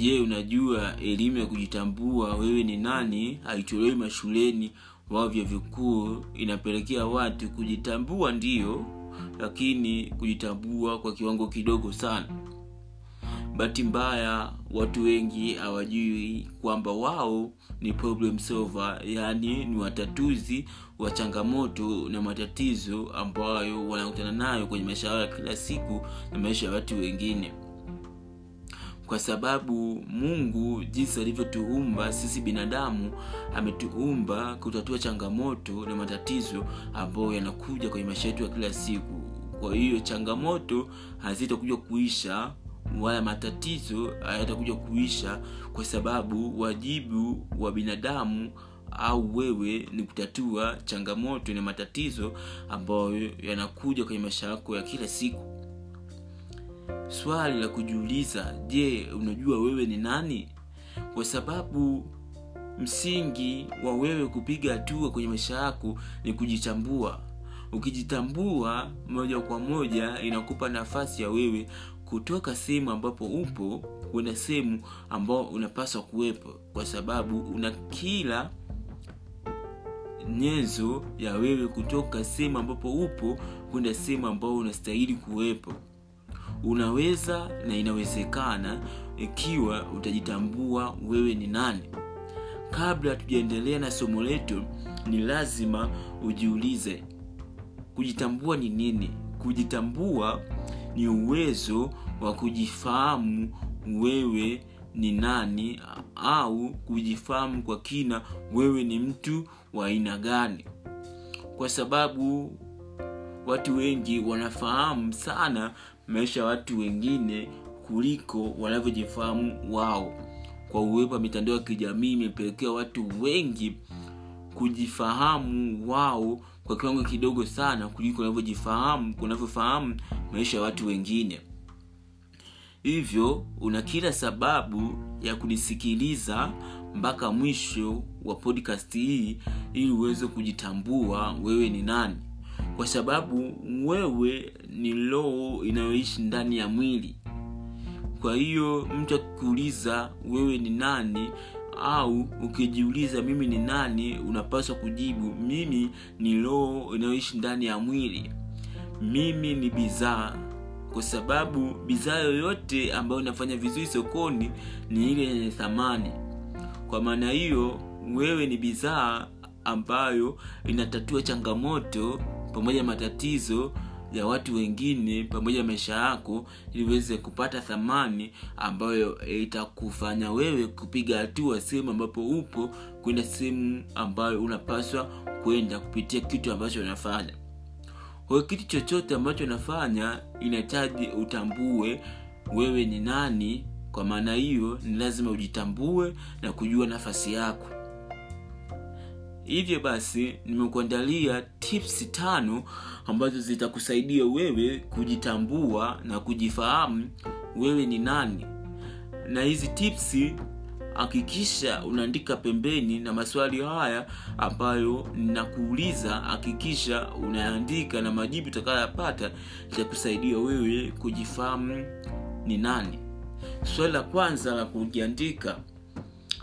je unajua elimu ya kujitambua wewe ni nani? Haitolewi mashuleni wao vya vikuu. Inapelekea watu kujitambua ndiyo lakini kujitambua kwa kiwango kidogo sana. Bahati mbaya watu wengi hawajui kwamba wao ni problem solver yaani ni watatuzi wa changamoto na matatizo ambayo wanakutana nayo kwenye maisha yao ya kila siku na maisha ya watu wengine kwa sababu mungu jinsi alivyotuumba sisi binadamu ametuumba kutatua changamoto na matatizo ambayo yanakuja kwenye maisha yetu ya kila siku. Kwa hiyo changamoto hazitakuja kuisha wala matatizo hayatakuja kuisha kwa sababu wajibu wa binadamu au wewe ni kutatua changamoto na matatizo ambayo yanakuja kwenye maisha yako ya kila siku swali la kujiuliza je unajua wewe ni nani? Kwa sababu msingi wa wewe kupiga hatua kwenye maisha yako ni kujitambua ukijitambua moja kwa moja inakupa nafasi ya wewe kutoka sehemu ambapo upo kwenda sehemu ambao unapaswa kuwepo. Kwa sababu una kila nyenzo ya wewe kutoka sehemu ambapo upo kwenda sehemu ambao unastahili kuwepo unaweza na inawezekana ikiwa utajitambua wewe ni nani. Kabla tujaendelea na somo letu ni lazima ujiulize kujitambua ni nini? Kujitambua ni uwezo wa kujifahamu wewe ni nani au kujifahamu kwa kina wewe ni mtu wa aina gani. Kwa sababu watu wengi wanafahamu sana maisha ya watu wengine kuliko wanavyojifahamu wao. Kwa uwepo wa mitandao ya kijamii imepelekea watu wengi kujifahamu wao kwa kiwango kidogo sana kuliko wanavyojifahamu kunavyofahamu maisha ya watu wengine. Hivyo una kila sababu ya kunisikiliza mpaka mwisho wa podcast hii ili uweze kujitambua wewe ni nani kwa sababu wewe ni roho inayoishi ndani ya mwili. Kwa hiyo mtu akikuuliza wewe ni nani au ukijiuliza mimi ni nani unapaswa kujibu mimi ni roho inayoishi ndani ya mwili. Mimi ni bidhaa kwa sababu bidhaa yoyote ambayo inafanya vizuri sokoni ni ile yenye thamani. Kwa maana hiyo wewe ni bidhaa ambayo inatatua changamoto pamoja matatizo ya watu wengine pamoja na maisha yako ili uweze kupata thamani ambayo itakufanya wewe kupiga hatua sehemu ambapo upo kwenda sehemu ambayo unapaswa kwenda kupitia kitu ambacho unafanya. Kwayo kitu chochote ambacho unafanya inahitaji utambue wewe ni nani. Kwa maana hiyo ni lazima ujitambue na kujua nafasi yako hivyo basi nimekuandalia tips tano ambazo zitakusaidia wewe kujitambua na kujifahamu wewe ni nani. Na hizi tips hakikisha unaandika pembeni na maswali haya ambayo nakuuliza hakikisha unaandika na majibu utakayoyapata itakusaidia wewe kujifahamu ni nani. Swali la kwanza la kujiandika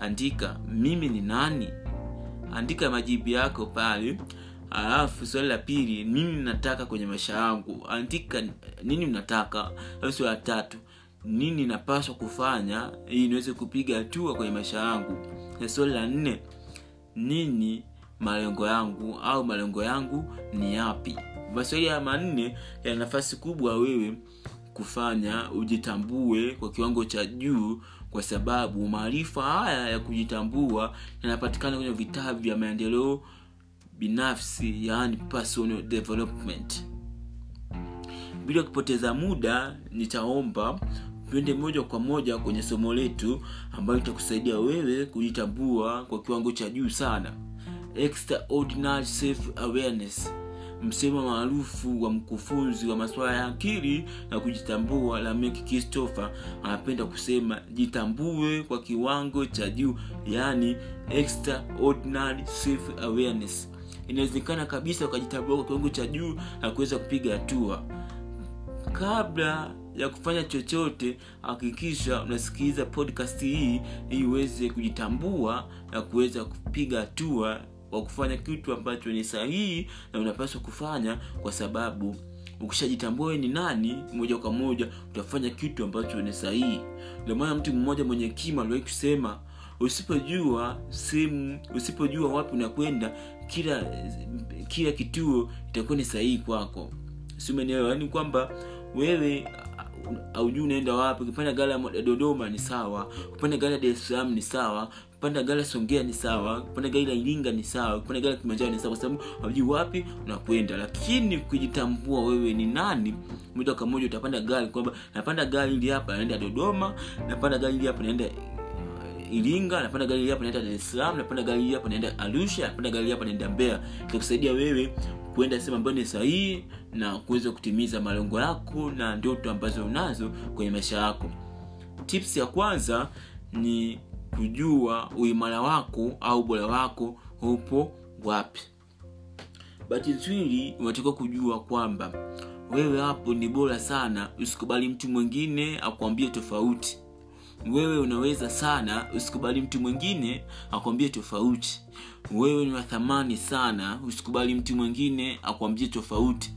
andika mimi ni nani andika majibu yako pale. Alafu swali la pili nini nataka kwenye maisha yangu? Andika nini mnataka swali la tatu nini napaswa kufanya ili niweze kupiga hatua kwenye maisha yangu? Na swali la nne nini malengo yangu au malengo yangu ni yapi? Maswali haya manne yana nafasi kubwa wewe kufanya ujitambue kwa kiwango cha juu kwa sababu maarifa haya ya kujitambua yanapatikana kwenye vitabu vya maendeleo binafsi yaani personal development. Bila kupoteza muda nitaomba twende moja kwa moja kwenye somo letu ambayo itakusaidia wewe kujitambua kwa kiwango cha juu sana. Extraordinary self awareness msemo maarufu wa mkufunzi wa masuala ya akili na kujitambua lamek christopher anapenda kusema jitambue kwa kiwango cha juu yaani extraordinary self awareness inawezekana kabisa ukajitambua kwa kiwango cha juu na kuweza kupiga hatua. Kabla ya kufanya chochote hakikisha unasikiliza podcast hii ili uweze kujitambua na kuweza kupiga hatua wa kufanya kitu ambacho ni sahihi na unapaswa kufanya kwa sababu ukishajitambua ni nani moja kwa moja utafanya kitu ambacho ni sahihi. Ndio maana mtu mmoja mwenye kima aliwahi kusema usipojua sehemu usipojua wapi unakwenda kila kila kituo itakuwa ni sahihi kwako. Yaani kwamba wewe aujui unaenda wapi ukipanda gari ya dodoma ni sawa kupanda gari ya dar ni sawa kupanda gari songea ni sawa kupanda gari la iringa ni sawa kupanda gari ya kilimanjaro ni sawa kwa sababu haujui wapi unakwenda lakini kujitambua wewe ni nani moja kwa moja utapanda gari kwamba napanda gari hili hapa naenda dodoma napanda gari hili hapa naenda iringa napanda gari hapa naenda dar es napanda gari hapa naenda arusha napanda gari hapa naenda mbeya. Itakusaidia wewe kuenda sehemu ambayo ni sahihi na kuweza kutimiza malengo yako na ndoto ambazo unazo kwenye maisha yako. Tips ya kwanza ni kujua uimara wako au ubora wako upo wapi. Bahati unatakiwa kujua kwamba wewe hapo ni bora sana usikubali mtu mwingine akuambie tofauti. Wewe unaweza sana usikubali mtu mwingine akwambie tofauti. Wewe ni wathamani sana usikubali mtu mwingine akwambie tofauti.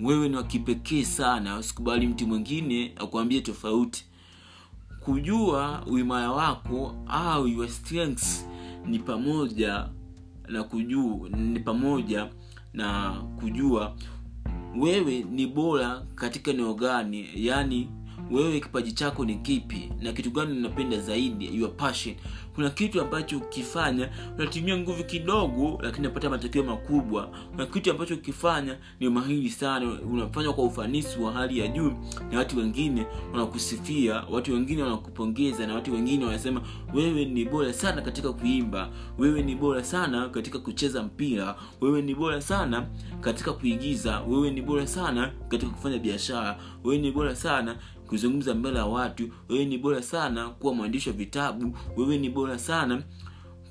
Wewe ni wakipekee sana usikubali mtu mwingine akwambie tofauti kujua uimara wako au your strengths ni pamoja na kujua ni pamoja na kujua wewe ni bora katika eneo gani yaani wewe kipaji chako ni kipi na kitu gani unapenda zaidi your passion. Kuna kitu ambacho ukifanya unatumia nguvu kidogo lakini unapata matokeo makubwa. Kuna kitu ambacho ukifanya ni mahiri sana. Unafanywa kwa ufanisi wa hali ya juu na watu wengine wanakusifia watu wengine wanakupongeza na watu wengine wanasema wewe ni bora sana katika kuimba wewe ni bora sana katika kucheza mpira wewe ni bora sana katika kuigiza wewe ni bora sana katika kufanya biashara wewe ni bora sana kuzungumza mbele ya watu wewe ni bora sana kuwa mwandishi wa vitabu wewe ni bora sana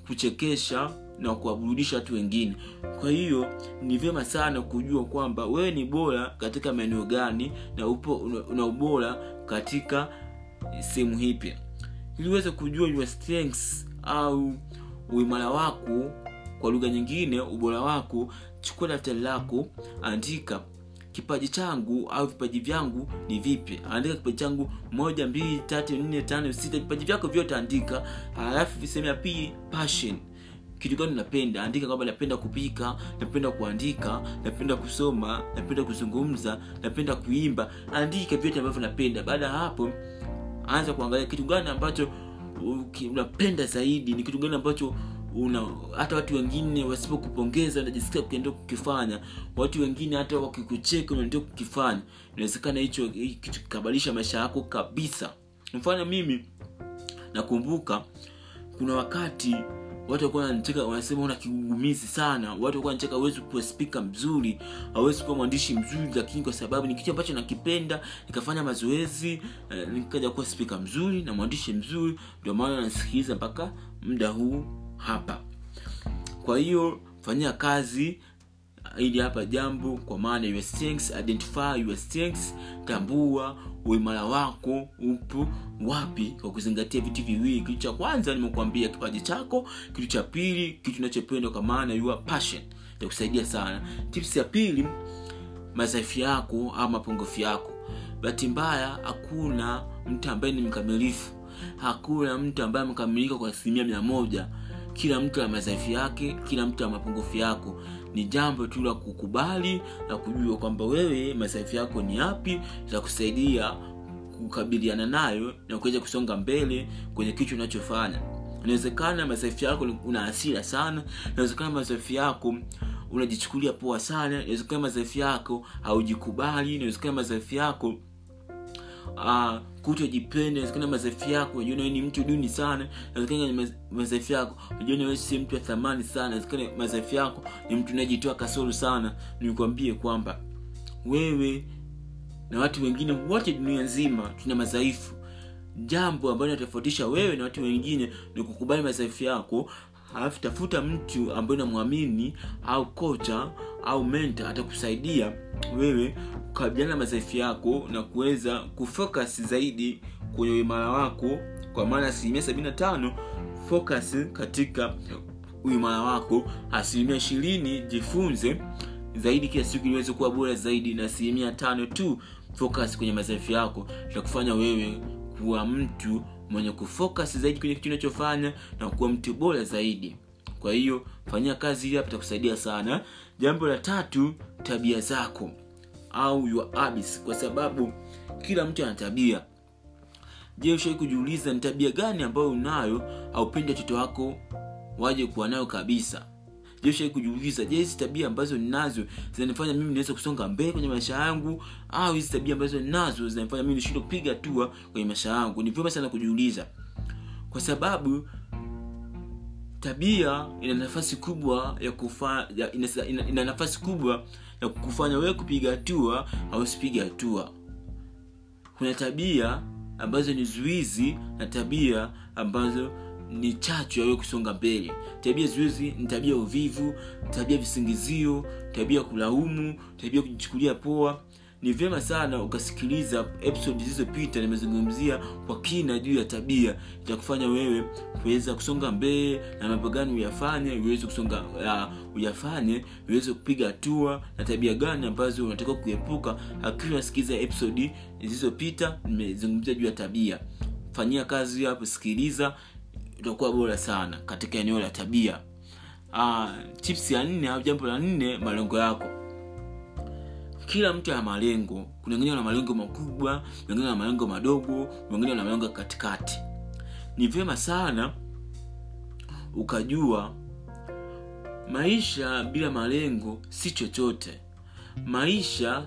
kuchekesha na kuwaburudisha watu wengine. Kwa hiyo ni vyema sana kujua kwamba wewe ni bora katika maeneo gani na upo una ubora katika sehemu hipi ili uweze kujua your strengths au uimara wako kwa lugha nyingine ubora wako chukua daftari lako andika kipaji changu au vipaji vyangu ni vipi? Andika kipaji changu moja mbili tatu nne tano sita vipaji vyako vyote andika. Alafu visehemu ya pili passion. Kitu gani napenda? Andika kwamba napenda kupika napenda kuandika napenda kusoma napenda kuzungumza napenda kuimba. Andika vyote ambavyo napenda. Baada ya hapo anza kuangalia kitu gani ambacho unapenda zaidi. Ni kitu gani ambacho una hata watu wengine wasipokupongeza unajisikia kuendelea kukifanya watu wengine hata wakikucheka unaendea kukifanya inawezekana hicho kitu kikabadilisha maisha yako kabisa. Mfano mimi nakumbuka kuna wakati watu walikuwa wananicheka wanasema una kigugumizi sana watu walikuwa wanacheka hawezi kuwa spika mzuri hawezi kuwa mwandishi mzuri lakini kwa sababu ni kitu ambacho nakipenda nikafanya mazoezi eh, nikaja kuwa spika mzuri na mwandishi mzuri ndio maana nasikiliza mpaka muda huu hapa. Kwa hiyo fanyia kazi ili hapa jambo kwa maana your strengths, identify your strengths, tambua uimara wako upo wapi kwa kuzingatia vitu viwili. Kitu cha kwanza nimekuambia kipaji chako kitu cha pili kitu unachopendwa kwa maana your passion. Itakusaidia sana. Tips ya pili madhaifu yako au mapungufu yako. Bahati mbaya hakuna mtu ambaye ni mkamilifu. Hakuna mtu ambaye amekamilika kwa asilimia mia moja kila mtu ana madhaifu yake kila mtu ana mapungufu yako. Ni jambo tu la kukubali na kujua kwamba wewe madhaifu yako ni yapi za kusaidia kukabiliana nayo na kuweza kusonga mbele kwenye kitu unachofanya. Inawezekana madhaifu yako una hasira sana. Inawezekana madhaifu yako unajichukulia poa sana. Inawezekana madhaifu yako haujikubali. Inawezekana madhaifu yako uh, kutojipenda inawezekana madhaifu yako wewe ni mtu duni sana inawezekana madhaifu yako unajiona wewe si mtu wa thamani sana inawezekana madhaifu yako ni mtu unajitoa kasoro sana nikwambie kwamba wewe na watu wengine wote dunia nzima tuna madhaifu. Jambo ambalo linatofautisha wewe na watu wengine ni kukubali madhaifu yako alafu tafuta mtu ambaye unamwamini au kocha au menta atakusaidia wewe kukabiliana na madhaifu yako na kuweza kufocus zaidi kwenye uimara wako. Kwa maana asilimia sabini na tano focus katika uimara wako asilimia ishirini jifunze zaidi kila siku iliweze kuwa bora zaidi na asilimia tano tu focus kwenye madhaifu yako. Takufanya wewe kuwa mtu mwenye kufocus zaidi kwenye kitu unachofanya na kuwa mtu bora zaidi. Kwa hiyo fanyia kazi hapa itakusaidia sana jambo la tatu tabia zako au your kwa sababu kila mtu ana tabia. Je ushawai kujiuliza ni tabia gani ambayo unayo aupendi watoto wako waje kuwa nayo kabisa? Je ushawai kujiuliza je hizi tabia ambazo ninazo zinanifanya mimi niweze kusonga mbele kwenye maisha yangu au hizi tabia ambazo ninazo zinanifanya mimi nishindwe kupiga hatua kwenye maisha yangu? Ni vyema sana kujiuliza. Kwa sababu tabia ina nafasi kubwa ya kufa, ina, ina, ina nafasi kubwa ya kufanya wewe kupiga hatua au usipige hatua. Kuna tabia ambazo ni zuizi na tabia ambazo ni chachu ya wewe kusonga mbele. Tabia zuizi ni tabia uvivu tabia visingizio tabia kulaumu tabia kujichukulia poa ni vyema sana ukasikiliza episode zilizopita nimezungumzia kwa kina juu ya tabia itakufanya wewe kuweza kusonga mbele na mambo gani uyafanye uweze kusonga uh, uyafanye uweze kupiga hatua na tabia gani ambazo unatakiwa kuepuka. Akiwa unasikiliza episode zilizopita nimezungumzia juu ya tabia. Fanyia kazi hapo sikiliza itakuwa bora sana katika eneo la tabia. Uh, tips ya nne au jambo la nne malengo yako kila mtu ana malengo. Kuna wengine wana malengo makubwa wengine wana malengo madogo wengine wana malengo katikati. Ni vyema sana ukajua maisha bila malengo si chochote. Maisha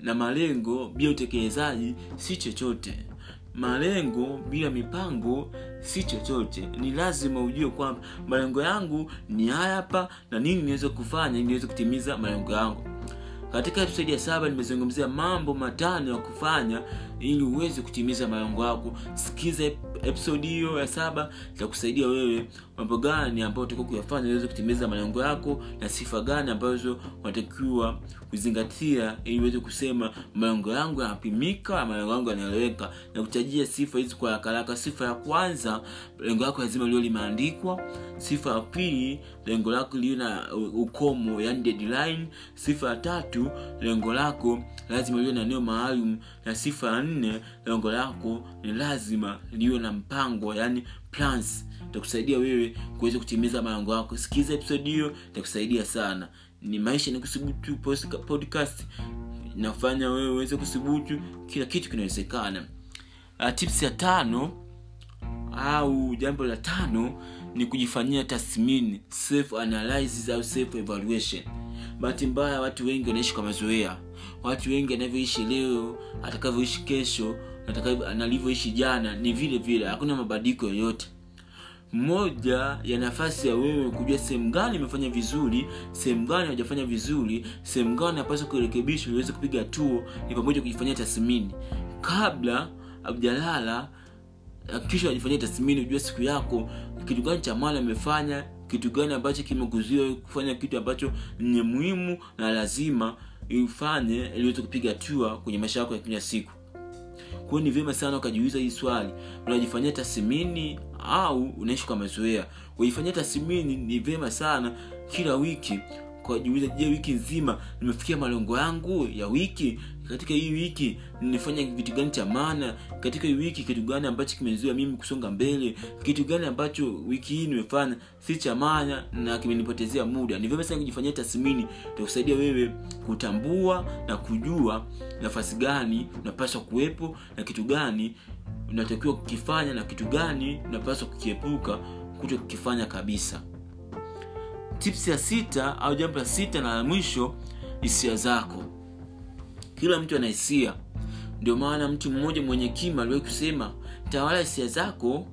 na malengo bila utekelezaji si chochote. Malengo bila mipango si chochote. Ni lazima ujue kwamba malengo yangu ni haya hapa na nini niweze kufanya ili niweze kutimiza malengo yangu katika episodi ya saba nimezungumzia mambo matano ya kufanya ili uweze kutimiza malengo yako. Sikiza episodi hiyo ya saba itakusaidia wewe mambo gani ambayo utakiwa kuyafanya uweze kutimiza malengo yako na sifa gani ambazo unatakiwa kuzingatia ili uweze kusema malengo yangu yanapimika malengo yangu yanaeleweka. Na kutajia sifa hizi kwa haraka sifa ya kwanza lengo lako lazima liwe limeandikwa. Sifa ya pili lengo lako liwe na ukomo yani deadline. Sifa ya tatu lengo lako lazima liwe na eneo maalum na sifa ya nne lengo lako ni lazima liwe na mpango yani plans. Itakusaidia wewe kuweza kutimiza malengo yako. Sikiza episode hiyo itakusaidia sana. Ni maisha ni kusubutu podcast nafanya wewe uweze kusubutu kila kitu kinawezekana. Uh, tips ya tano au jambo la tano ni kujifanyia tathmini self analysis au self evaluation bahati mbaya watu wengi wanaishi kwa mazoea watu wengi anavyoishi leo atakavyoishi kesho nalivyoishi jana ni vile vile hakuna mabadiliko yoyote. Moja ya nafasi ya wewe kujua sehemu gani imefanya vizuri sehemu gani hajafanya vizuri sehemu gani napaswa kurekebishwa iweze kupiga hatuo ni pamoja kujifanyia tathmini. Kabla abjalala kisha ajifanyia tathmini ujua siku yako kitu gani cha maana amefanya kitu gani ambacho kimekuzuia kufanya kitu ambacho ni muhimu na lazima ifanye iliweze kupiga hatua kwenye maisha yako ya kila siku. Kwao ni vyema sana ukajiuliza hii swali unajifanyia tathmini au unaishi kwa mazoea? Kujifanyia tathmini ni vyema sana kila wiki kujiuliza je wiki nzima nimefikia malengo yangu ya wiki? Katika hii wiki nimefanya vitu gani cha maana? Katika hii wiki kitu gani ambacho kimezuia mimi kusonga mbele? Kitu gani ambacho wiki hii nimefanya si cha maana na kimenipotezea muda? Ni vyema sana kujifanyia tathmini itakusaidia wewe kutambua na kujua nafasi gani unapaswa kuwepo na kitu gani unatakiwa kukifanya na kitu gani unapaswa kukiepuka kuto kukifanya kabisa tips ya sita au jambo la sita na la mwisho hisia zako. Kila mtu ana hisia. Ndio maana mtu mmoja mwenye kima aliwahi kusema tawala hisia zako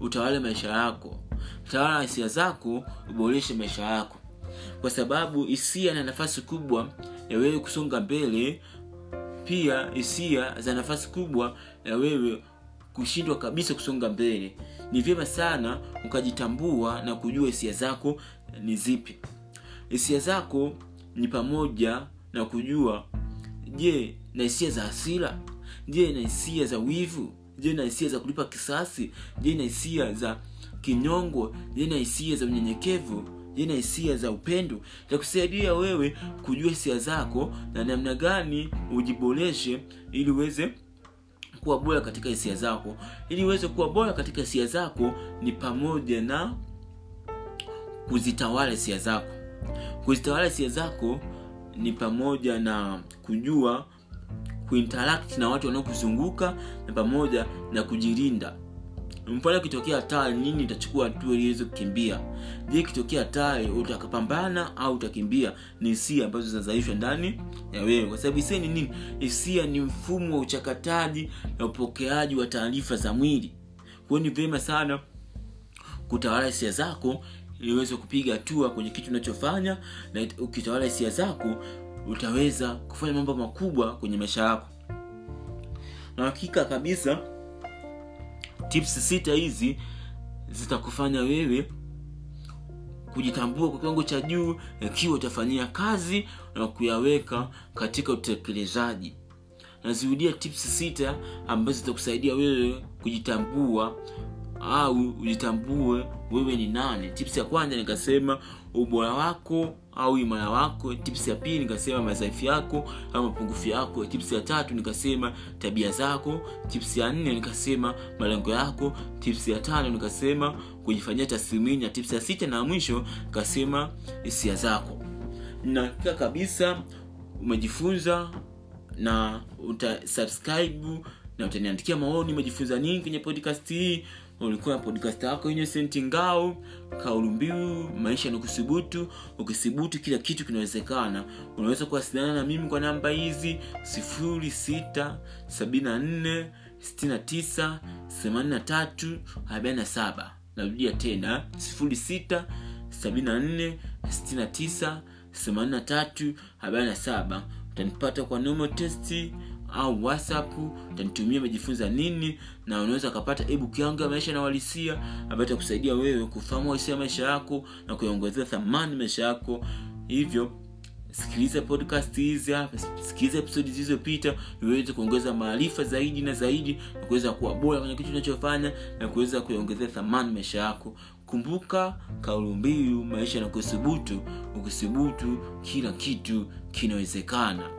utawale maisha yako. Tawala hisia zako uboreshe maisha yako. Kwa sababu hisia na nafasi kubwa ya wewe kusonga mbele pia hisia za nafasi kubwa ya wewe kushindwa kabisa kusonga mbele. Ni vyema sana ukajitambua na kujua hisia zako ni zipi. Hisia zako ni pamoja na kujua je na hisia za hasira? Je na hisia za wivu? Je na hisia za kulipa kisasi? Je na hisia za kinyongo? Je na hisia za unyenyekevu? Je na hisia za upendo? Itakusaidia wewe kujua hisia zako na namna gani ujiboreshe ili uweze kuwa bora katika hisia zako. Ili uweze kuwa bora katika hisia zako ni pamoja na kuzitawala hisia zako. Kuzitawala hisia zako ni pamoja na kujua kuinteract na watu wanaokuzunguka na pamoja na kujilinda. Mfano ikitokea hatari nini itachukua hatua ili iweze kukimbia? Je ikitokea hatari utakapambana au utakimbia? Ni hisia ambazo zinazalishwa ndani ya wewe. Kwa sababu hisia ni nini? Hisia ni mfumo wa uchakataji na upokeaji wa taarifa za mwili. Kwayo ni vyema sana kutawala hisia zako ili uweze kupiga hatua kwenye kitu unachofanya na ukitawala hisia zako utaweza kufanya mambo makubwa kwenye maisha yako. Na hakika kabisa tips sita hizi zitakufanya wewe kujitambua kwa kiwango cha juu ikiwa utafanyia kazi na kuyaweka katika utekelezaji. Nazirudia tips sita ambazo zitakusaidia wewe kujitambua au ujitambue wewe ni nani. Tips ya kwanza nikasema ubora wako au imara wako. Tips ya pili nikasema madhaifu yako au mapungufu yako. Tips ya tatu nikasema tabia zako. Tips ya nne nikasema malengo yako. Tips ya tano nikasema kujifanyia tathmini. Na tips ya sita na mwisho nikasema hisia zako. Nakika kabisa umejifunza na utasubscribe na utaniandikia maoni. Umejifunza nini kwenye podcast hii ulikuwa na podcast yako innocent ngao kauli mbiu maisha ni kusubutu ukisubutu kila kitu kinawezekana. Unaweza kuwasiliana na mimi kwa namba hizi 674698347 narudia tena 674698347 utanipata kwa normal testi au whatsapp utanitumia umejifunza nini na unaweza ukapata ebook yangu ya maisha na uhalisia ambayo itakusaidia wewe kufahamu halisia ya maisha yako na kuyaongezea thamani maisha yako. Hivyo sikiliza podcast hizi hapa sikiliza episodi zilizopita iweze kuongeza maarifa zaidi na zaidi na kuweza kuwa bora kwenye kitu unachofanya na kuweza kuyaongezea thamani maisha yako. Kumbuka kauli mbiu maisha na kusubutu ukisubutu kila kitu kinawezekana